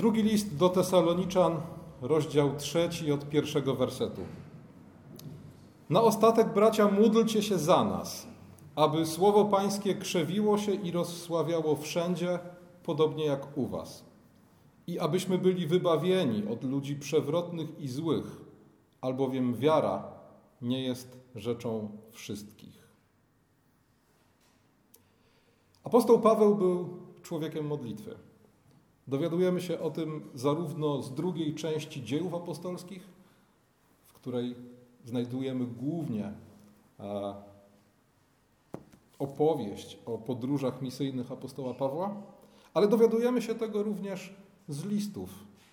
Drugi list do Tesaloniczan, rozdział trzeci od pierwszego wersetu. Na ostatek, bracia, módlcie się za nas, aby słowo Pańskie krzewiło się i rozsławiało wszędzie, podobnie jak u Was. I abyśmy byli wybawieni od ludzi przewrotnych i złych, albowiem wiara nie jest rzeczą wszystkich. Apostoł Paweł był człowiekiem modlitwy. Dowiadujemy się o tym zarówno z drugiej części dziejów apostolskich, w której znajdujemy głównie opowieść o podróżach misyjnych apostoła Pawła, ale dowiadujemy się tego również z listów,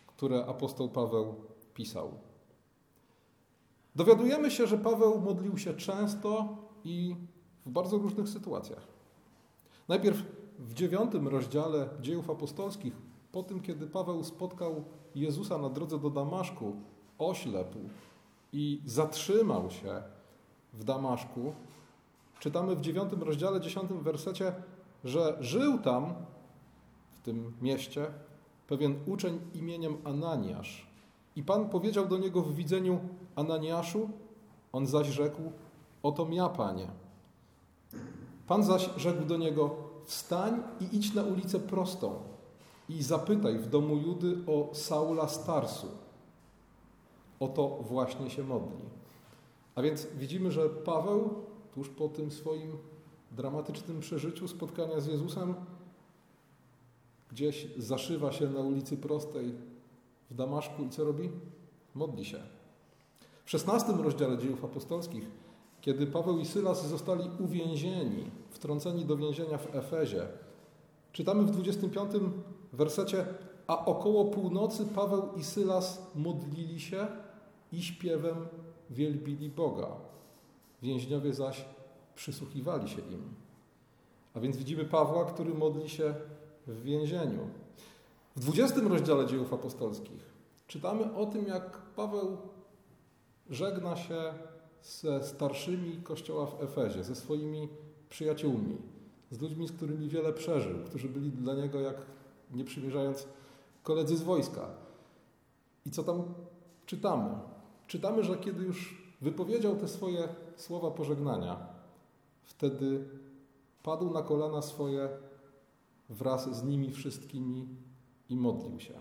które apostoł Paweł pisał. Dowiadujemy się, że Paweł modlił się często i w bardzo różnych sytuacjach. Najpierw w dziewiątym rozdziale dziejów apostolskich, po tym, kiedy Paweł spotkał Jezusa na drodze do Damaszku, oślepł i zatrzymał się w Damaszku, czytamy w dziewiątym rozdziale, dziesiątym wersecie, że żył tam, w tym mieście, pewien uczeń imieniem Ananiasz. I Pan powiedział do niego w widzeniu Ananiaszu, on zaś rzekł, oto ja, Panie. Pan zaś rzekł do niego, wstań i idź na ulicę prostą i zapytaj w domu Judy o Saula Starsu. Oto właśnie się modli. A więc widzimy, że Paweł tuż po tym swoim dramatycznym przeżyciu spotkania z Jezusem gdzieś zaszywa się na ulicy Prostej w Damaszku i co robi? Modli się. W szesnastym rozdziale dziejów apostolskich, kiedy Paweł i Sylas zostali uwięzieni, wtrąceni do więzienia w Efezie, czytamy w 25 wersecie, a około północy Paweł i Sylas modlili się i śpiewem wielbili Boga. Więźniowie zaś przysłuchiwali się im. A więc widzimy Pawła, który modli się w więzieniu. W 20 rozdziale dziejów apostolskich czytamy o tym, jak Paweł żegna się ze starszymi kościoła w Efezie, ze swoimi przyjaciółmi, z ludźmi, z którymi wiele przeżył, którzy byli dla niego, jak nie przymierzając, koledzy z wojska. I co tam czytamy? Czytamy, że kiedy już wypowiedział te swoje słowa pożegnania, wtedy padł na kolana swoje wraz z nimi wszystkimi i modlił się.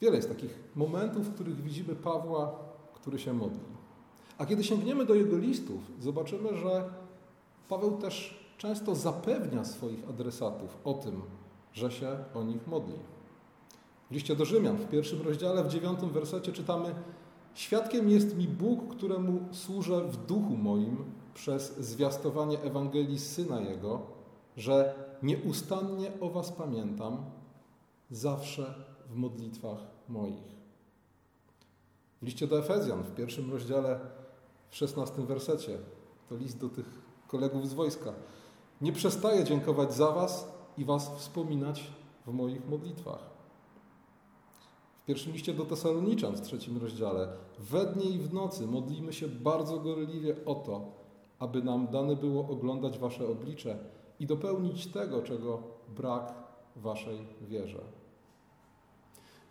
Wiele jest takich momentów, w których widzimy Pawła, który się modli. A kiedy sięgniemy do jego listów, zobaczymy, że Paweł też często zapewnia swoich adresatów o tym, że się o nich modli. W liście do Rzymian, w pierwszym rozdziale, w dziewiątym wersecie czytamy: Świadkiem jest mi Bóg, któremu służę w duchu moim przez zwiastowanie Ewangelii Syna Jego, że nieustannie o Was pamiętam, zawsze w modlitwach moich. W liście do Efezjan, w pierwszym rozdziale, w szesnastym wersecie, to list do tych kolegów z wojska. Nie przestaję dziękować za Was i Was wspominać w moich modlitwach. W pierwszym liście do Tesaloniczan w trzecim rozdziale. We dnie i w nocy modlimy się bardzo gorliwie o to, aby nam dane było oglądać Wasze oblicze i dopełnić tego, czego brak Waszej wierze.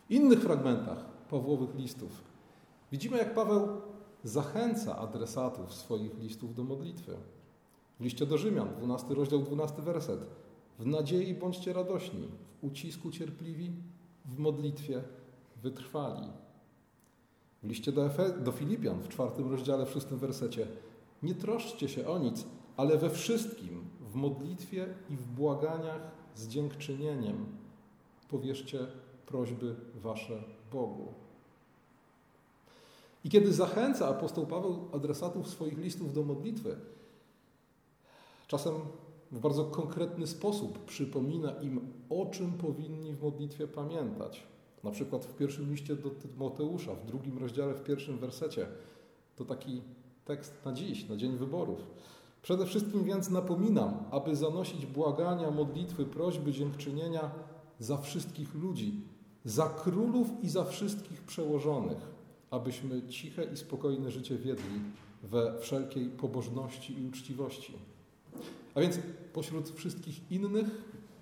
W innych fragmentach Pawłowych listów widzimy, jak Paweł zachęca adresatów swoich listów do modlitwy. W liście do Rzymian, 12 rozdział, 12 werset. W nadziei bądźcie radośni, w ucisku cierpliwi, w modlitwie wytrwali. W liście do, Efe, do Filipian, w czwartym rozdziale, w szóstym wersecie. Nie troszczcie się o nic, ale we wszystkim, w modlitwie i w błaganiach z dziękczynieniem powierzcie prośby wasze Bogu. I kiedy zachęca apostoł Paweł adresatów swoich listów do modlitwy, czasem w bardzo konkretny sposób przypomina im, o czym powinni w modlitwie pamiętać. Na przykład w pierwszym liście do Tymoteusza, w drugim rozdziale, w pierwszym wersecie. To taki tekst na dziś, na dzień wyborów. Przede wszystkim więc napominam, aby zanosić błagania, modlitwy, prośby, dziękczynienia za wszystkich ludzi, za królów i za wszystkich przełożonych, abyśmy ciche i spokojne życie wiedli we wszelkiej pobożności i uczciwości. A więc pośród wszystkich innych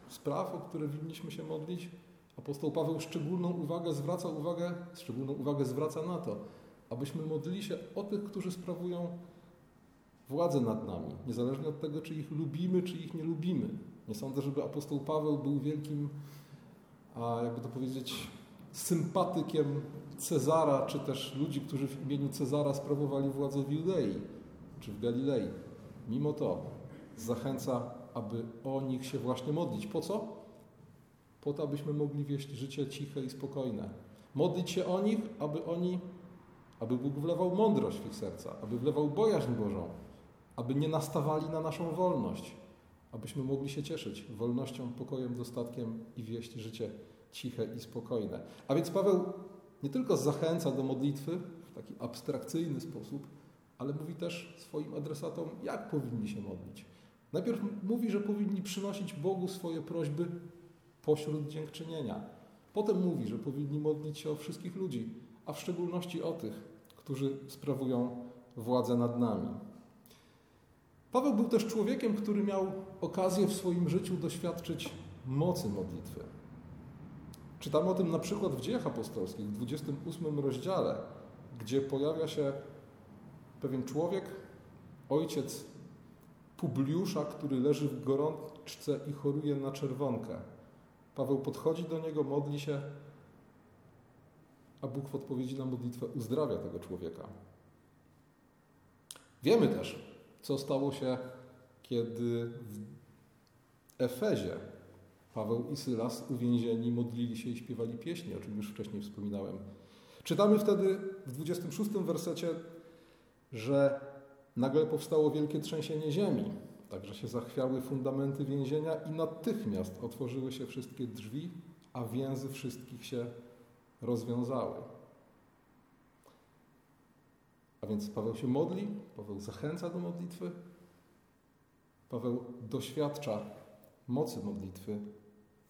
spraw, o które winniśmy się modlić, apostoł Paweł szczególną uwagę zwraca uwagę, szczególną uwagę zwraca na to, abyśmy modlili się o tych, którzy sprawują władzę nad nami, niezależnie od tego, czy ich lubimy, czy ich nie lubimy. Nie sądzę, żeby apostoł Paweł był wielkim, a jakby to powiedzieć, sympatykiem Cezara, czy też ludzi, którzy w imieniu Cezara sprawowali władzę w Judei czy w Galilei. Mimo to zachęca, aby o nich się właśnie modlić. Po co? Po to, abyśmy mogli wieść życie ciche i spokojne. Modlić się o nich, aby oni, aby Bóg wlewał mądrość w ich serca, aby wlewał bojaźń Bożą, aby nie nastawali na naszą wolność, abyśmy mogli się cieszyć wolnością, pokojem, dostatkiem i wieść życie ciche i spokojne. A więc Paweł nie tylko zachęca do modlitwy w taki abstrakcyjny sposób, ale mówi też swoim adresatom, jak powinni się modlić. Najpierw mówi, że powinni przynosić Bogu swoje prośby pośród dziękczynienia. Potem mówi, że powinni modlić się o wszystkich ludzi, a w szczególności o tych, którzy sprawują władzę nad nami. Paweł był też człowiekiem, który miał okazję w swoim życiu doświadczyć mocy modlitwy. Czytamy o tym na przykład w Dziejach Apostolskich, w 28 rozdziale, gdzie pojawia się pewien człowiek, ojciec Publiusza, który leży w gorączce i choruje na czerwonkę. Paweł podchodzi do niego, modli się, a Bóg w odpowiedzi na modlitwę uzdrawia tego człowieka. Wiemy też, co stało się, kiedy w Efezie Paweł i Sylas uwięzieni modlili się i śpiewali pieśni, o czym już wcześniej wspominałem. Czytamy wtedy w 26 wersecie, że nagle powstało wielkie trzęsienie ziemi, także się zachwiały fundamenty więzienia i natychmiast otworzyły się wszystkie drzwi, a więzy wszystkich się rozwiązały. A więc Paweł się modli, Paweł zachęca do modlitwy, Paweł doświadcza mocy modlitwy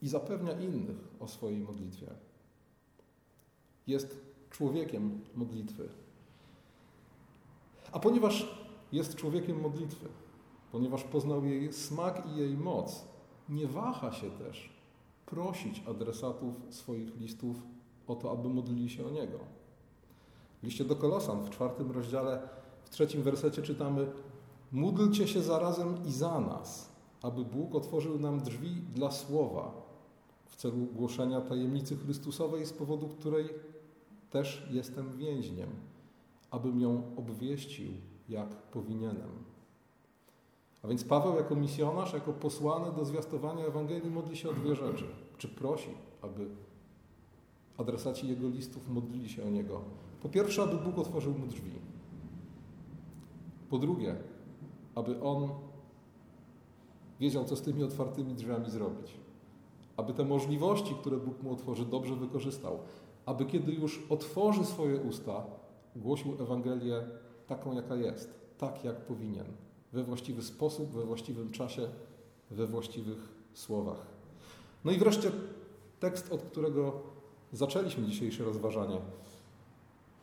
i zapewnia innych o swojej modlitwie. Jest człowiekiem modlitwy. A ponieważ jest człowiekiem modlitwy, ponieważ poznał jej smak i jej moc, nie waha się też prosić adresatów swoich listów o to, aby modlili się o niego. W liście do Kolosan w czwartym rozdziale, w trzecim wersecie czytamy: Módlcie się zarazem i za nas, aby Bóg otworzył nam drzwi dla słowa w celu głoszenia tajemnicy Chrystusowej, z powodu której też jestem więźniem, abym ją obwieścił, jak powinienem. A więc Paweł jako misjonarz, jako posłany do zwiastowania Ewangelii modli się o dwie rzeczy. Czy prosi, aby adresaci jego listów modlili się o niego. Po pierwsze, aby Bóg otworzył mu drzwi. Po drugie, aby on wiedział, co z tymi otwartymi drzwiami zrobić. Aby te możliwości, które Bóg mu otworzy, dobrze wykorzystał. Aby kiedy już otworzy swoje usta, głosił Ewangelię taką, jaka jest, tak jak powinien, we właściwy sposób, we właściwym czasie, we właściwych słowach. No i wreszcie tekst, od którego zaczęliśmy dzisiejsze rozważanie.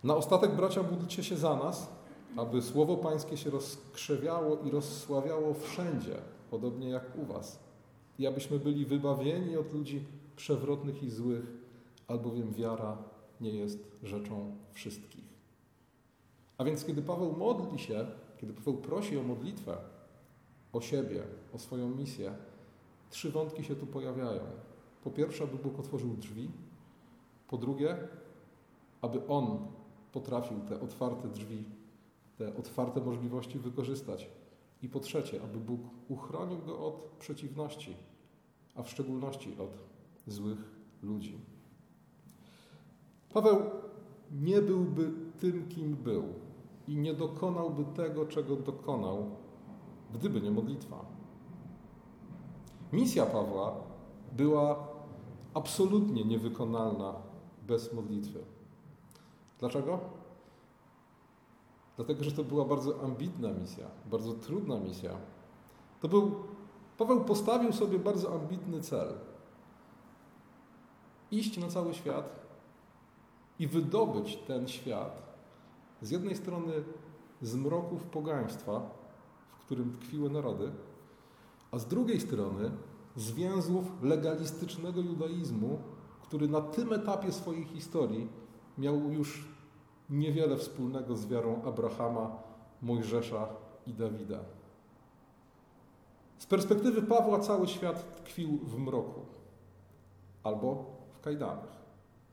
Na ostatek, bracia, módlcie się za nas, aby Słowo Pańskie się rozkrzewiało i rozsławiało wszędzie, podobnie jak u Was, i abyśmy byli wybawieni od ludzi przewrotnych i złych, albowiem wiara nie jest rzeczą wszystkich. A więc kiedy Paweł modli się, kiedy Paweł prosi o modlitwę, o siebie, o swoją misję, trzy wątki się tu pojawiają. Po pierwsze, aby Bóg otworzył drzwi. Po drugie, aby On potrafił te otwarte drzwi, te otwarte możliwości wykorzystać. I po trzecie, aby Bóg uchronił go od przeciwności, a w szczególności od złych ludzi. Paweł nie byłby tym, kim był i nie dokonałby tego, czego dokonał, gdyby nie modlitwa. Misja Pawła była absolutnie niewykonalna bez modlitwy. Dlaczego? Dlatego, że to była bardzo ambitna misja, bardzo trudna misja. To był, Paweł postawił sobie bardzo ambitny cel. Iść na cały świat i wydobyć ten świat z jednej strony z mroków pogaństwa, w którym tkwiły narody, a z drugiej strony zwięzłów legalistycznego judaizmu, który na tym etapie swojej historii miał już niewiele wspólnego z wiarą Abrahama, Mojżesza i Dawida. Z perspektywy Pawła cały świat tkwił w mroku albo w kajdanach.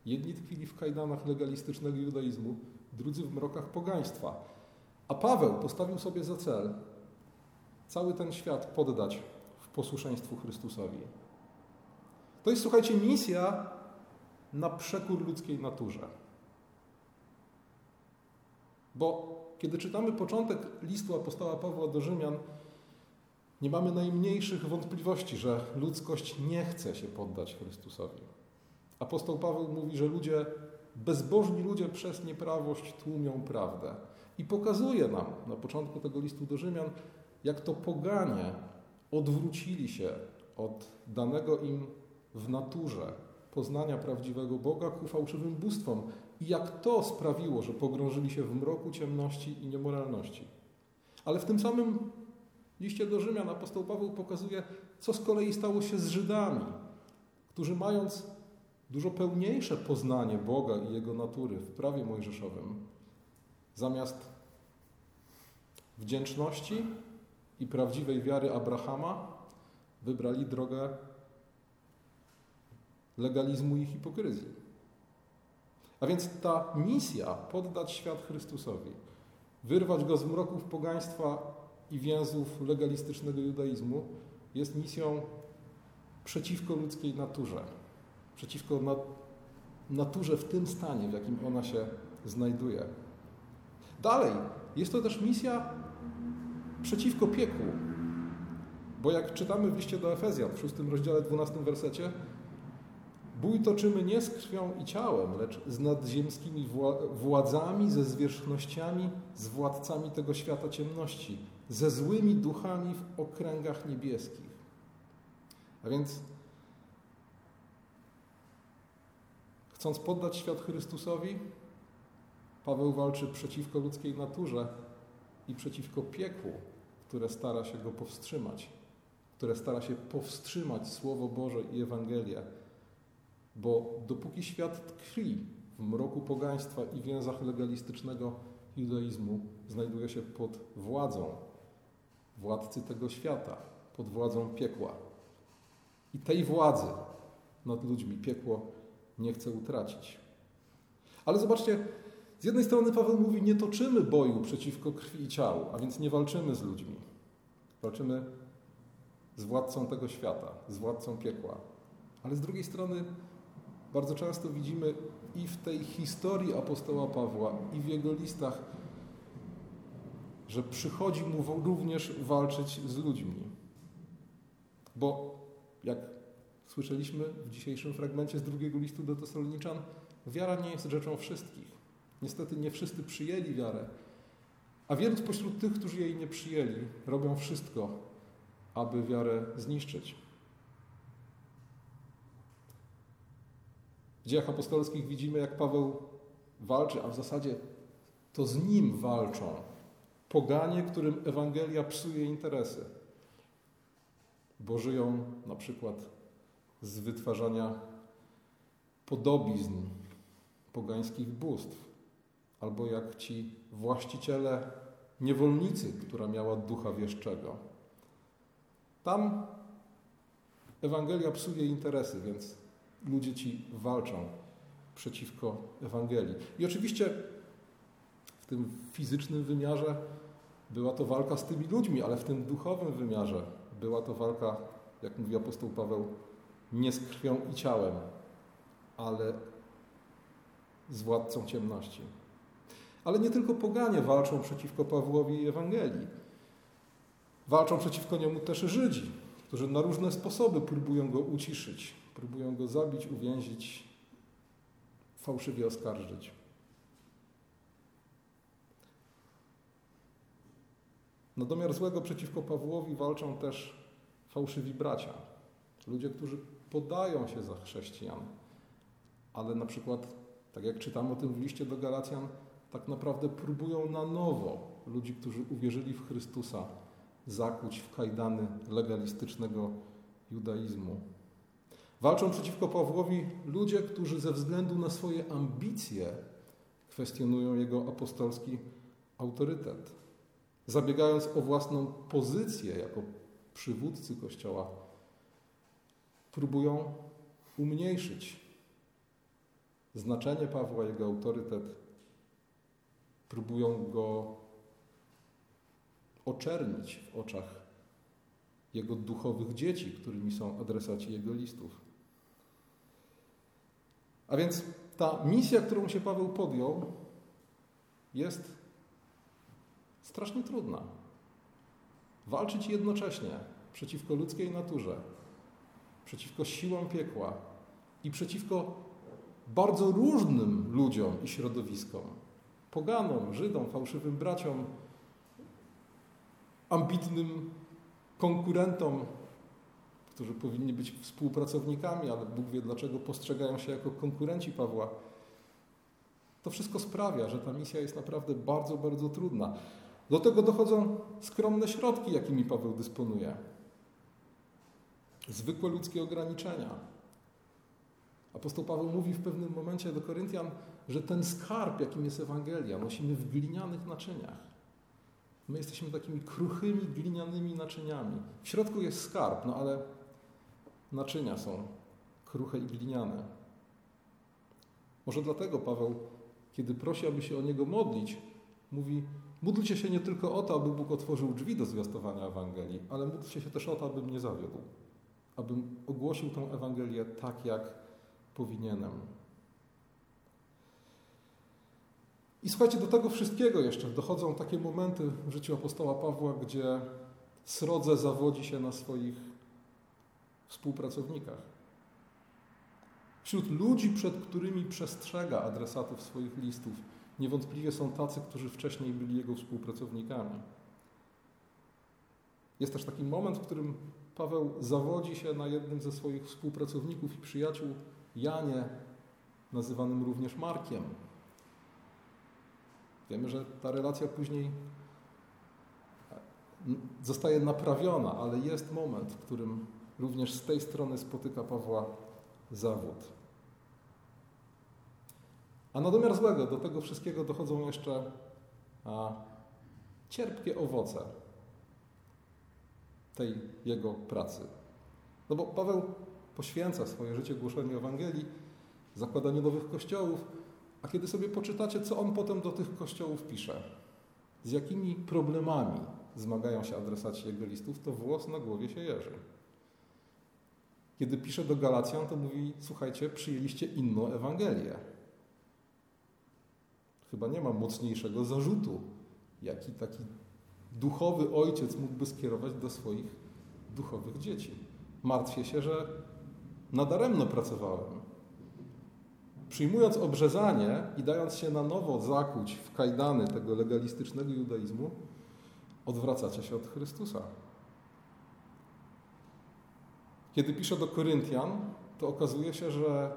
Jedni tkwili w kajdanach legalistycznego judaizmu, drudzy w mrokach pogaństwa. A Paweł postawił sobie za cel cały ten świat poddać w posłuszeństwu Chrystusowi. To jest, słuchajcie, misja na przekór ludzkiej naturze. Bo kiedy czytamy początek listu apostoła Pawła do Rzymian, nie mamy najmniejszych wątpliwości, że ludzkość nie chce się poddać Chrystusowi. Apostoł Paweł mówi, że ludzie, bezbożni ludzie przez nieprawość tłumią prawdę. I pokazuje nam na początku tego listu do Rzymian, jak to poganie odwrócili się od danego im w naturze poznania prawdziwego Boga ku fałszywym bóstwom i jak to sprawiło, że pogrążyli się w mroku ciemności i niemoralności. Ale w tym samym liście do Rzymian apostoł Paweł pokazuje, co z kolei stało się z Żydami, którzy mając dużo pełniejsze poznanie Boga i Jego natury w prawie mojżeszowym, zamiast wdzięczności i prawdziwej wiary Abrahama, wybrali drogę legalizmu i hipokryzji. A więc ta misja poddać świat Chrystusowi, wyrwać go z mroków pogaństwa i więzów legalistycznego judaizmu, jest misją przeciwko ludzkiej naturze, przeciwko naturze w tym stanie, w jakim ona się znajduje. Dalej, jest to też misja przeciwko piekłu, bo jak czytamy w liście do Efezjan w szóstym rozdziale, dwunastym wersecie, Bój toczymy nie z krwią i ciałem, lecz z nadziemskimi władzami, ze zwierzchnościami, z władcami tego świata ciemności, ze złymi duchami w okręgach niebieskich. A więc, chcąc poddać świat Chrystusowi, Paweł walczy przeciwko ludzkiej naturze i przeciwko piekłu, które stara się go powstrzymać, które stara się powstrzymać Słowo Boże i Ewangelię bo dopóki świat tkwi w mroku pogaństwa i więzach legalistycznego judaizmu, znajduje się pod władzą władcy tego świata, pod władzą piekła. I tej władzy nad ludźmi piekło nie chce utracić. Ale zobaczcie, z jednej strony Paweł mówi, nie toczymy boju przeciwko krwi i ciału, a więc nie walczymy z ludźmi. Walczymy z władcą tego świata, z władcą piekła. Ale z drugiej strony bardzo często widzimy i w tej historii apostoła Pawła, i w jego listach, że przychodzi mu również walczyć z ludźmi. Bo jak słyszeliśmy w dzisiejszym fragmencie z drugiego listu do Tesaloniczan, wiara nie jest rzeczą wszystkich. Niestety nie wszyscy przyjęli wiarę, a wielu spośród tych, którzy jej nie przyjęli, robią wszystko, aby wiarę zniszczyć. W dziejach apostolskich widzimy, jak Paweł walczy, a w zasadzie to z nim walczą poganie, którym Ewangelia psuje interesy, bo żyją na przykład z wytwarzania podobizn pogańskich bóstw, albo jak ci właściciele niewolnicy, która miała ducha wieszczego. Tam Ewangelia psuje interesy, więc ludzie ci walczą przeciwko Ewangelii. I oczywiście w tym fizycznym wymiarze była to walka z tymi ludźmi, ale w tym duchowym wymiarze była to walka, jak mówi apostoł Paweł, nie z krwią i ciałem, ale z władcą ciemności. Ale nie tylko poganie walczą przeciwko Pawłowi i Ewangelii. Walczą przeciwko niemu też Żydzi, którzy na różne sposoby próbują go uciszyć, Próbują go zabić, uwięzić, fałszywie oskarżyć. Na domiar złego przeciwko Pawłowi walczą też fałszywi bracia. Ludzie, którzy podają się za chrześcijan, ale na przykład, tak jak czytam o tym w liście do Galacjan, tak naprawdę próbują na nowo ludzi, którzy uwierzyli w Chrystusa, zakuć w kajdany legalistycznego judaizmu. Walczą przeciwko Pawłowi ludzie, którzy ze względu na swoje ambicje kwestionują jego apostolski autorytet. Zabiegając o własną pozycję jako przywódcy Kościoła, próbują umniejszyć znaczenie Pawła, jego autorytet, próbują go oczernić w oczach jego duchowych dzieci, którymi są adresaci jego listów. A więc ta misja, którą się Paweł podjął, jest strasznie trudna. Walczyć jednocześnie przeciwko ludzkiej naturze, przeciwko siłom piekła i przeciwko bardzo różnym ludziom i środowiskom poganom, Żydom, fałszywym braciom, ambitnym konkurentom, którzy powinni być współpracownikami, ale Bóg wie dlaczego postrzegają się jako konkurenci Pawła. To wszystko sprawia, że ta misja jest naprawdę bardzo, bardzo trudna. Do tego dochodzą skromne środki, jakimi Paweł dysponuje. Zwykłe ludzkie ograniczenia. Apostoł Paweł mówi w pewnym momencie do Koryntian, że ten skarb, jakim jest Ewangelia, nosimy w glinianych naczyniach. My jesteśmy takimi kruchymi, glinianymi naczyniami. W środku jest skarb, no ale naczynia są kruche i gliniane. Może dlatego Paweł, kiedy prosi, aby się o niego modlić, mówi: Módlcie się nie tylko o to, aby Bóg otworzył drzwi do zwiastowania Ewangelii, ale módlcie się też o to, abym nie zawiódł, abym ogłosił tę Ewangelię tak, jak powinienem. I słuchajcie, do tego wszystkiego jeszcze dochodzą takie momenty w życiu apostoła Pawła, gdzie srodze zawodzi się na swoich współpracownikach. Wśród ludzi, przed którymi przestrzega adresatów swoich listów, niewątpliwie są tacy, którzy wcześniej byli jego współpracownikami. Jest też taki moment, w którym Paweł zawodzi się na jednym ze swoich współpracowników i przyjaciół, Janie, nazywanym również Markiem. Wiemy, że ta relacja później zostaje naprawiona, ale jest moment, w którym również z tej strony spotyka Pawła zawód. A na domiar złego do tego wszystkiego dochodzą jeszcze a, cierpkie owoce tej jego pracy. No bo Paweł poświęca swoje życie głoszeniu Ewangelii, zakładaniu nowych kościołów, a kiedy sobie poczytacie, co on potem do tych kościołów pisze, z jakimi problemami zmagają się adresaci jego listów, to włos na głowie się jeży. Kiedy pisze do Galacjan, to mówi: Słuchajcie, przyjęliście inną Ewangelię. Chyba nie ma mocniejszego zarzutu, jaki taki duchowy ojciec mógłby skierować do swoich duchowych dzieci. Martwię się, że nadaremno pracowałem, Przyjmując obrzezanie i dając się na nowo zakuć w kajdany tego legalistycznego judaizmu, odwracacie się od Chrystusa. Kiedy pisze do Koryntian, to okazuje się, że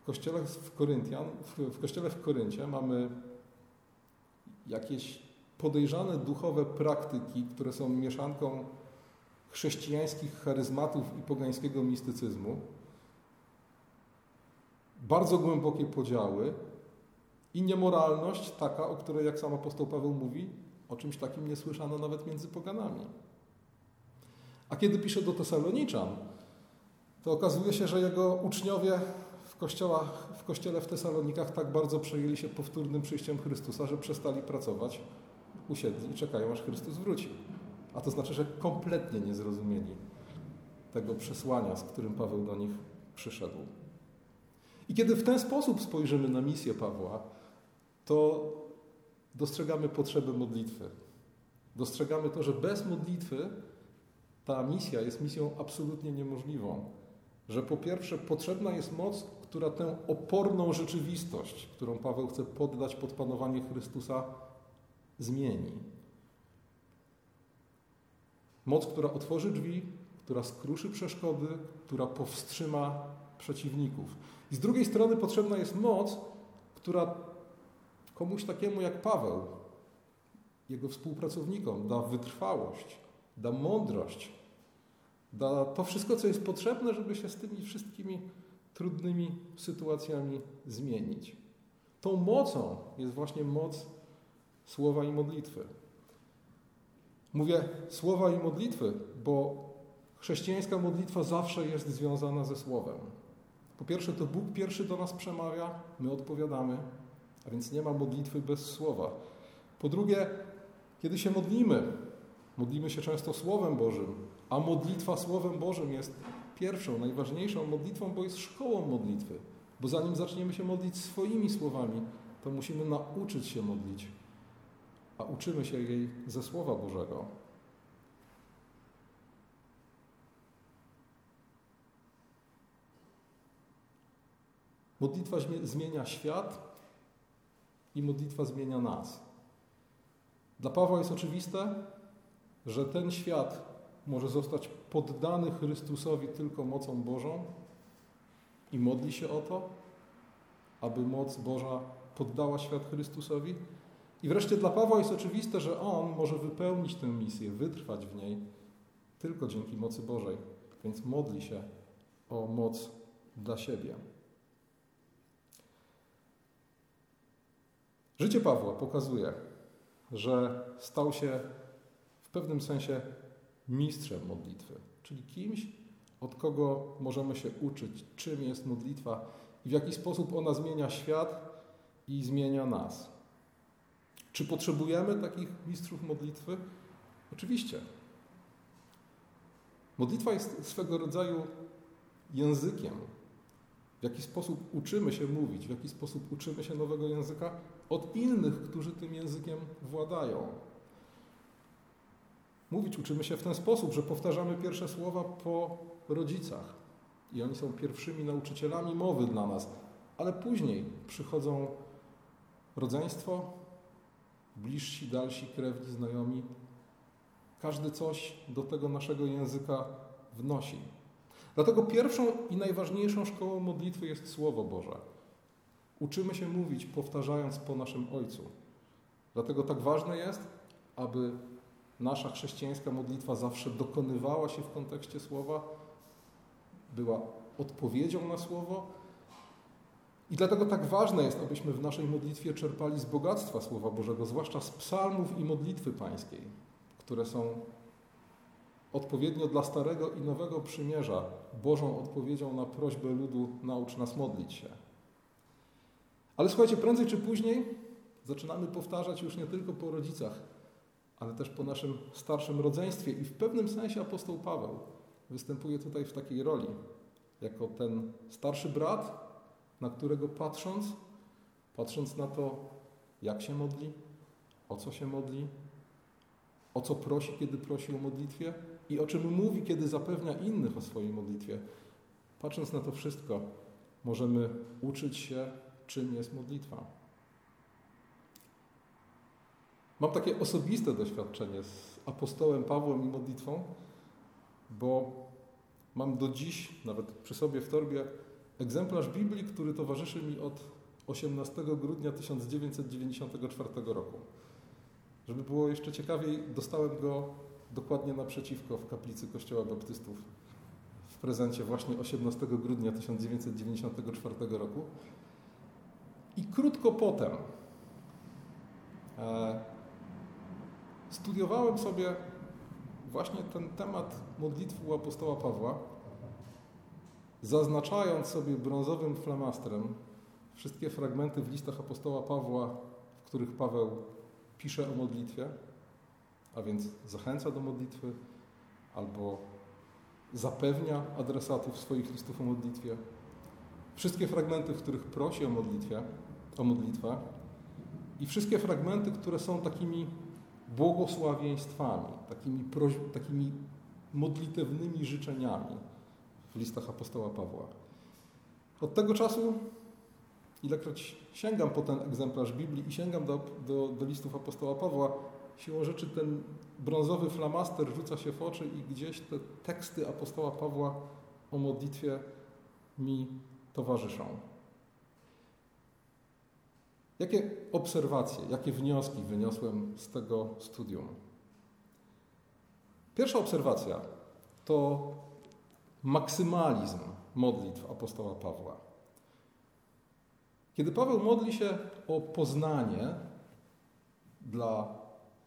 w kościele w, Koryntian, w, w kościele w Koryncie mamy jakieś podejrzane duchowe praktyki, które są mieszanką chrześcijańskich charyzmatów i pogańskiego mistycyzmu bardzo głębokie podziały i niemoralność taka, o której, jak sam apostoł Paweł mówi, o czymś takim nie słyszano nawet między poganami. A kiedy pisze do Tesaloniczan, to okazuje się, że jego uczniowie w, kościołach, w kościele w Tesalonikach tak bardzo przejęli się powtórnym przyjściem Chrystusa, że przestali pracować, usiedli i czekają, aż Chrystus wróci. A to znaczy, że kompletnie nie zrozumieli tego przesłania, z którym Paweł do nich przyszedł. I kiedy w ten sposób spojrzymy na misję Pawła, to dostrzegamy potrzebę modlitwy. Dostrzegamy to, że bez modlitwy ta misja jest misją absolutnie niemożliwą. Że po pierwsze potrzebna jest moc, która tę oporną rzeczywistość, którą Paweł chce poddać pod panowanie Chrystusa, zmieni. Moc, która otworzy drzwi, która skruszy przeszkody, która powstrzyma przeciwników. I z drugiej strony potrzebna jest moc, która komuś takiemu jak Paweł, jego współpracownikom, da wytrwałość, da mądrość, Da to wszystko, co jest potrzebne, żeby się z tymi wszystkimi trudnymi sytuacjami zmienić. Tą mocą jest właśnie moc słowa i modlitwy. Mówię słowa i modlitwy, bo chrześcijańska modlitwa zawsze jest związana ze słowem. Po pierwsze, to Bóg pierwszy do nas przemawia, my odpowiadamy, a więc nie ma modlitwy bez słowa. Po drugie, kiedy się modlimy, modlimy się często Słowem Bożym, a modlitwa Słowem Bożym jest pierwszą, najważniejszą modlitwą, bo jest szkołą modlitwy. Bo zanim zaczniemy się modlić swoimi słowami, to musimy nauczyć się modlić, a uczymy się jej ze Słowa Bożego. Modlitwa zmienia świat i modlitwa zmienia nas. Dla Pawła jest oczywiste, że ten świat może zostać poddany Chrystusowi tylko mocą Bożą i modli się o to, aby moc Boża poddała świat Chrystusowi. I wreszcie dla Pawła jest oczywiste, że on może wypełnić tę misję, wytrwać w niej tylko dzięki mocy Bożej. Więc modli się o moc dla siebie. Życie Pawła pokazuje, że stał się w pewnym sensie mistrzem modlitwy, czyli kimś, od kogo możemy się uczyć, czym jest modlitwa i w jaki sposób ona zmienia świat i zmienia nas. Czy potrzebujemy takich mistrzów modlitwy? Oczywiście. Modlitwa jest swego rodzaju językiem. W jaki sposób uczymy się mówić, w jaki sposób uczymy się nowego języka od innych, którzy tym językiem władają. Mówić uczymy się w ten sposób, że powtarzamy pierwsze słowa po rodzicach i oni są pierwszymi nauczycielami mowy dla nas, ale później przychodzą rodzeństwo, bliżsi, dalsi, krewni, znajomi. Każdy coś do tego naszego języka wnosi. Dlatego pierwszą i najważniejszą szkołą modlitwy jest Słowo Boże. Uczymy się mówić, powtarzając po naszym Ojcu. Dlatego tak ważne jest, aby nasza chrześcijańska modlitwa zawsze dokonywała się w kontekście słowa, była odpowiedzią na słowo. I dlatego tak ważne jest, abyśmy w naszej modlitwie czerpali z bogactwa Słowa Bożego, zwłaszcza z psalmów i modlitwy pańskiej, które są odpowiednio dla Starego i Nowego Przymierza Bożą odpowiedzią na prośbę ludu naucz nas modlić się. Ale słuchajcie, prędzej czy później zaczynamy powtarzać już nie tylko po rodzicach, ale też po naszym starszym rodzeństwie. I w pewnym sensie apostoł Paweł występuje tutaj w takiej roli, jako ten starszy brat, na którego patrząc, patrząc na to, jak się modli, o co się modli, o co prosi, kiedy prosi o modlitwie i o czym mówi, kiedy zapewnia innych o swojej modlitwie. Patrząc na to wszystko, możemy uczyć się, czym jest modlitwa. Mam takie osobiste doświadczenie z apostołem Pawłem i modlitwą, bo mam do dziś, nawet przy sobie w torbie, egzemplarz Biblii, który towarzyszy mi od 18 grudnia 1994 roku. Żeby było jeszcze ciekawiej, dostałem go dokładnie naprzeciwko w kaplicy Kościoła Baptystów w prezencie właśnie 18 grudnia 1994 roku. I krótko potem e, studiowałem sobie właśnie ten temat modlitwy u apostoła Pawła, zaznaczając sobie brązowym flamastrem wszystkie fragmenty w listach apostoła Pawła, w których Paweł pisze o modlitwie, a więc zachęca do modlitwy albo zapewnia adresatów swoich listów o modlitwie. Wszystkie fragmenty, w których prosi o modlitwie, o modlitwę i wszystkie fragmenty, które są takimi błogosławieństwami, takimi, takimi modlitewnymi życzeniami listach apostoła Pawła. Od tego czasu, ilekroć sięgam po ten egzemplarz Biblii i sięgam do, do, do listów apostoła Pawła, siłą rzeczy ten brązowy flamaster rzuca się w oczy i gdzieś te teksty apostoła Pawła o modlitwie mi towarzyszą. Jakie obserwacje, jakie wnioski wyniosłem z tego studium? Pierwsza obserwacja to maksymalizm modlitw apostoła Pawła. Kiedy Paweł modli się o poznanie dla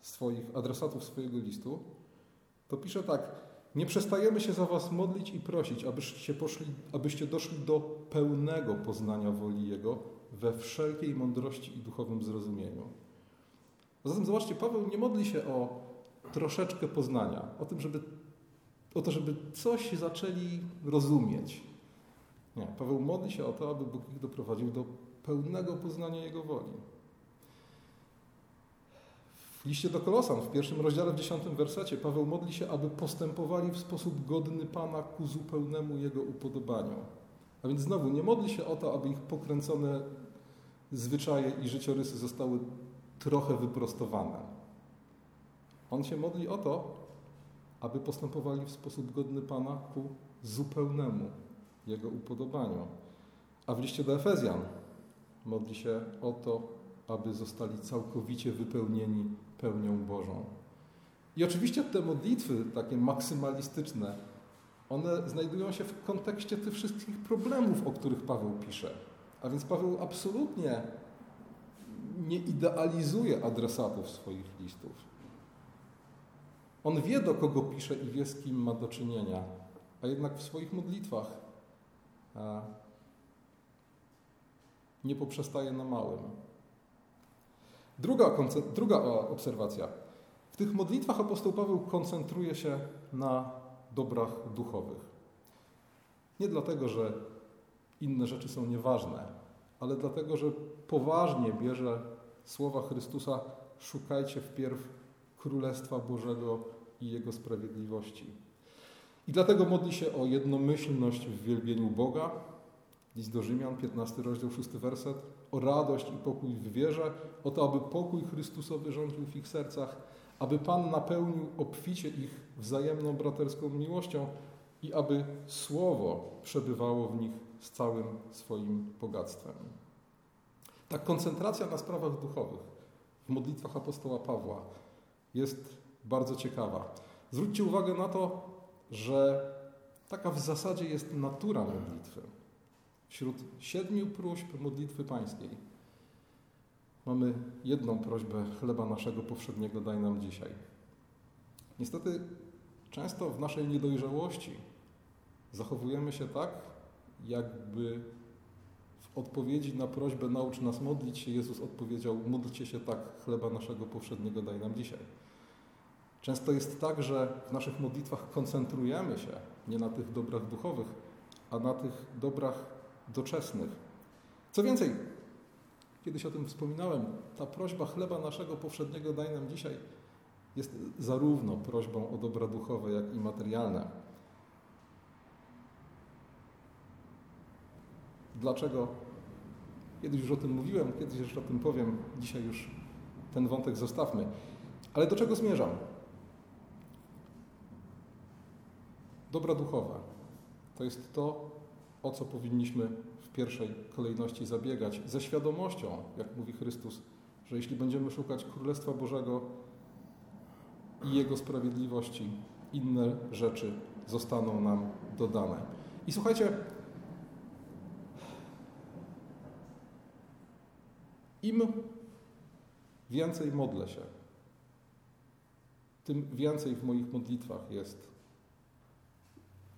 swoich adresatów swojego listu, to pisze tak: Nie przestajemy się za Was modlić i prosić, abyście, poszli, abyście doszli do pełnego poznania woli Jego we wszelkiej mądrości i duchowym zrozumieniu. Zatem zobaczcie, Paweł nie modli się o troszeczkę poznania, o, tym, żeby, o to, żeby coś zaczęli rozumieć. Nie, Paweł modli się o to, aby Bóg ich doprowadził do pełnego poznania Jego woli. W liście do Kolosan, w pierwszym rozdziale, w dziesiątym wersecie, Paweł modli się, aby postępowali w sposób godny Pana ku zupełnemu Jego upodobaniu. A więc znowu, nie modli się o to, aby ich pokręcone zwyczaje i życiorysy zostały trochę wyprostowane. On się modli o to, aby postępowali w sposób godny Pana ku zupełnemu Jego upodobaniu. A w liście do Efezjan modli się o to, aby zostali całkowicie wypełnieni pełnią Bożą. I oczywiście te modlitwy, takie maksymalistyczne, one znajdują się w kontekście tych wszystkich problemów, o których Paweł pisze. A więc Paweł absolutnie nie idealizuje adresatów swoich listów. On wie, do kogo pisze i wie, z kim ma do czynienia, a jednak w swoich modlitwach nie poprzestaje na małym. Druga, druga obserwacja. W tych modlitwach apostoł Paweł koncentruje się na dobrach duchowych. Nie dlatego, że inne rzeczy są nieważne, ale dlatego, że poważnie bierze słowa Chrystusa: szukajcie wpierw Królestwa Bożego i Jego sprawiedliwości. I dlatego modli się o jednomyślność w wielbieniu Boga. List do Rzymian, 15 rozdział, 6 werset. O radość i pokój w wierze, o to, aby pokój Chrystusowy rządził w ich sercach, aby Pan napełnił obficie ich wzajemną braterską miłością i aby Słowo przebywało w nich z całym swoim bogactwem. Ta koncentracja na sprawach duchowych w modlitwach apostoła Pawła jest bardzo ciekawa. Zwróćcie uwagę na to, że taka w zasadzie jest natura modlitwy. Wśród siedmiu próśb modlitwy pańskiej mamy jedną prośbę chleba naszego powszedniego daj nam dzisiaj. Niestety często w naszej niedojrzałości zachowujemy się tak, jakby w odpowiedzi na prośbę naucz nas modlić się, Jezus odpowiedział módlcie się tak, chleba naszego powszedniego daj nam dzisiaj. Często jest tak, że w naszych modlitwach koncentrujemy się nie na tych dobrach duchowych, a na tych dobrach doczesnych. Co więcej, kiedyś o tym wspominałem, ta prośba chleba naszego powszedniego daj nam dzisiaj jest zarówno prośbą o dobra duchowe, jak i materialne. Dlaczego? Kiedyś już o tym mówiłem, kiedyś jeszcze o tym powiem, dzisiaj już ten wątek zostawmy. Ale do czego zmierzam? Dobra duchowa to jest to, o co powinniśmy w pierwszej kolejności zabiegać, ze świadomością, jak mówi Chrystus, że jeśli będziemy szukać Królestwa Bożego i Jego sprawiedliwości, inne rzeczy zostaną nam dodane. I słuchajcie, im więcej modlę się, tym więcej w moich modlitwach jest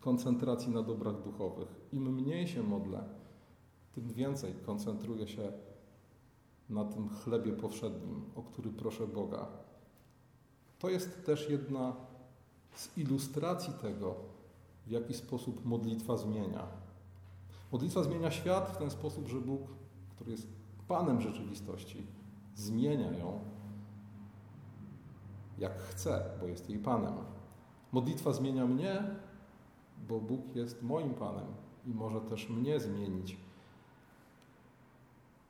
koncentracji na dobrach duchowych. Im mniej się modlę, tym więcej koncentruję się na tym chlebie powszednim, o który proszę Boga. To jest też jedna z ilustracji tego, w jaki sposób modlitwa zmienia. Modlitwa zmienia świat w ten sposób, że Bóg, który jest Panem rzeczywistości, zmienia ją jak chce, bo jest jej Panem. Modlitwa zmienia mnie bo Bóg jest moim Panem i może też mnie zmienić.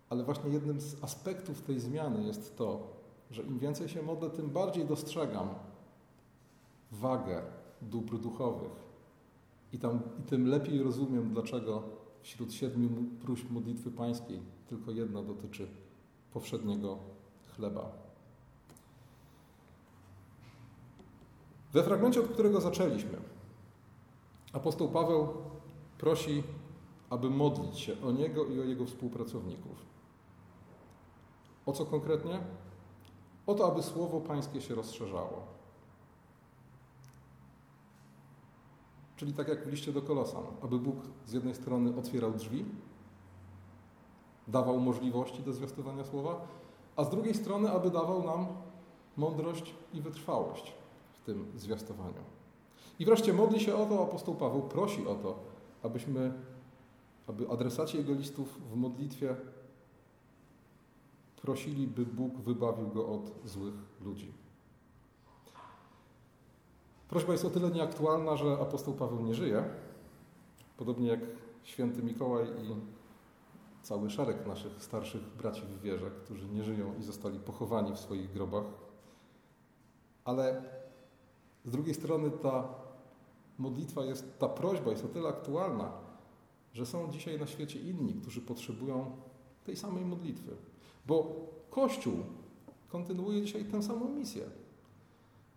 Ale właśnie jednym z aspektów tej zmiany jest to, że im więcej się modlę, tym bardziej dostrzegam wagę dóbr duchowych. I, tam, I tym lepiej rozumiem, dlaczego wśród siedmiu próśb modlitwy pańskiej tylko jedna dotyczy powszedniego chleba. We fragmencie, od którego zaczęliśmy, Apostoł Paweł prosi, aby modlić się o niego i o jego współpracowników. O co konkretnie? O to, aby słowo Pańskie się rozszerzało. Czyli tak jak w liście do Kolosan, aby Bóg z jednej strony otwierał drzwi, dawał możliwości do zwiastowania słowa, a z drugiej strony, aby dawał nam mądrość i wytrwałość w tym zwiastowaniu. I wreszcie modli się o to, apostoł Paweł prosi o to, abyśmy, aby adresaci jego listów w modlitwie prosili, by Bóg wybawił go od złych ludzi. Prośba jest o tyle nieaktualna, że apostoł Paweł nie żyje, podobnie jak święty Mikołaj i cały szereg naszych starszych braci w wierze, którzy nie żyją i zostali pochowani w swoich grobach. Ale z drugiej strony ta modlitwa jest, ta prośba jest o tyle aktualna, że są dzisiaj na świecie inni, którzy potrzebują tej samej modlitwy. Bo Kościół kontynuuje dzisiaj tę samą misję.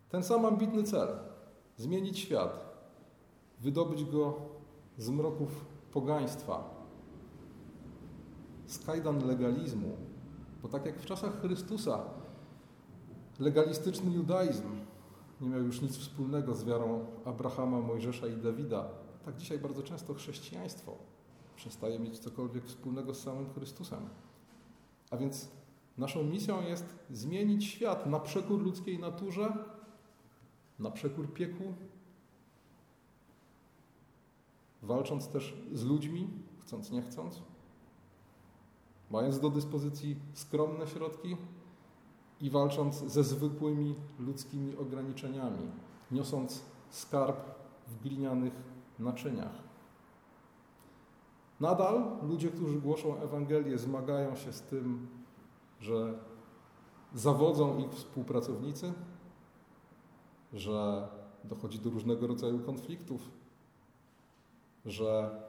Ten sam ambitny cel zmienić świat, wydobyć go z mroków pogaństwa, z kajdan legalizmu, bo tak jak w czasach Chrystusa legalistyczny judaizm nie miał już nic wspólnego z wiarą Abrahama, Mojżesza i Dawida, tak dzisiaj bardzo często chrześcijaństwo przestaje mieć cokolwiek wspólnego z samym Chrystusem. A więc naszą misją jest zmienić świat na przekór ludzkiej naturze, na przekór piekłu, walcząc też z ludźmi, chcąc nie chcąc, mając do dyspozycji skromne środki i walcząc ze zwykłymi ludzkimi ograniczeniami, niosąc skarb w glinianych naczyniach. Nadal ludzie, którzy głoszą Ewangelię, zmagają się z tym, że zawodzą ich współpracownicy, że dochodzi do różnego rodzaju konfliktów, że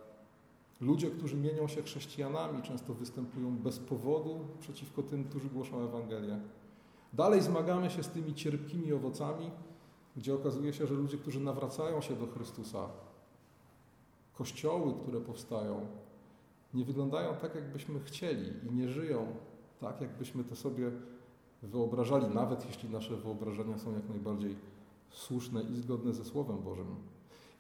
ludzie, którzy mienią się chrześcijanami, często występują bez powodu przeciwko tym, którzy głoszą Ewangelię. Dalej zmagamy się z tymi cierpkimi owocami, gdzie okazuje się, że ludzie, którzy nawracają się do Chrystusa, kościoły, które powstają, nie wyglądają tak, jakbyśmy chcieli i nie żyją tak, jakbyśmy to sobie wyobrażali, nawet jeśli nasze wyobrażenia są jak najbardziej słuszne i zgodne ze Słowem Bożym.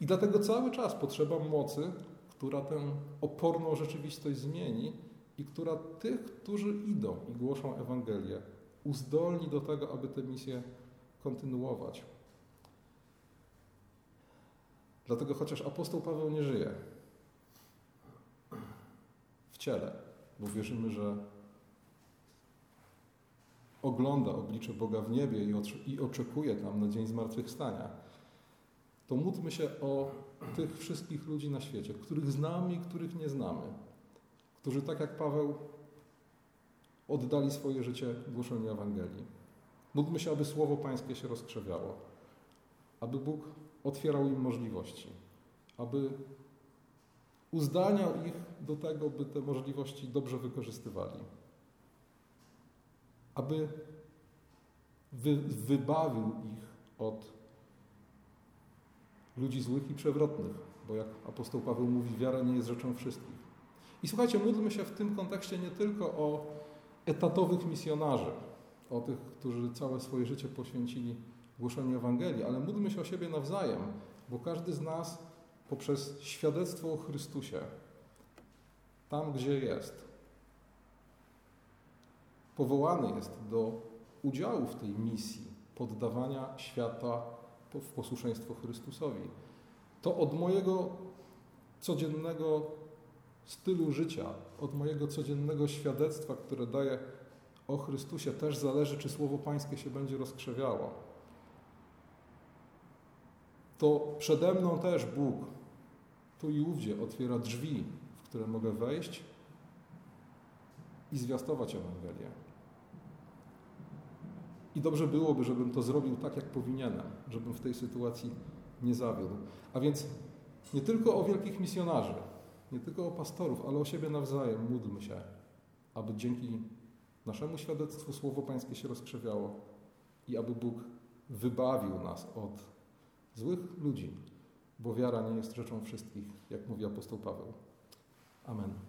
I dlatego cały czas potrzeba mocy, która tę oporną rzeczywistość zmieni i która tych, którzy idą i głoszą Ewangelię, uzdolni do tego, aby tę misję kontynuować. Dlatego chociaż apostoł Paweł nie żyje w ciele, bo wierzymy, że ogląda oblicze Boga w niebie i oczekuje tam na dzień zmartwychwstania, to módlmy się o tych wszystkich ludzi na świecie, których znamy i których nie znamy, którzy tak jak Paweł oddali swoje życie głoszeniu Ewangelii. Módlmy się, aby Słowo Pańskie się rozkrzewiało, aby Bóg otwierał im możliwości, aby uzdalniał ich do tego, by te możliwości dobrze wykorzystywali aby wy, wybawił ich od ludzi złych i przewrotnych, bo jak apostoł Paweł mówi, wiara nie jest rzeczą wszystkich. I słuchajcie, módlmy się w tym kontekście nie tylko o etatowych misjonarzy, o tych, którzy całe swoje życie poświęcili głoszeniu Ewangelii, ale módlmy się o siebie nawzajem, bo każdy z nas poprzez świadectwo o Chrystusie, tam gdzie jest, powołany jest do udziału w tej misji poddawania świata w posłuszeństwo Chrystusowi. To od mojego codziennego stylu życia, od mojego codziennego świadectwa, które daję o Chrystusie, też zależy, czy Słowo Pańskie się będzie rozkrzewiało. To przede mną też Bóg tu i ówdzie otwiera drzwi, w które mogę wejść i zwiastować Ewangelię. I dobrze byłoby, żebym to zrobił tak, jak powinienem, żebym w tej sytuacji nie zawiódł. A więc nie tylko o wielkich misjonarzy, nie tylko o pastorów, ale o siebie nawzajem módlmy się, aby dzięki naszemu świadectwu Słowo Pańskie się rozkrzewiało i aby Bóg wybawił nas od złych ludzi, bo wiara nie jest rzeczą wszystkich, jak mówi apostoł Paweł. Amen.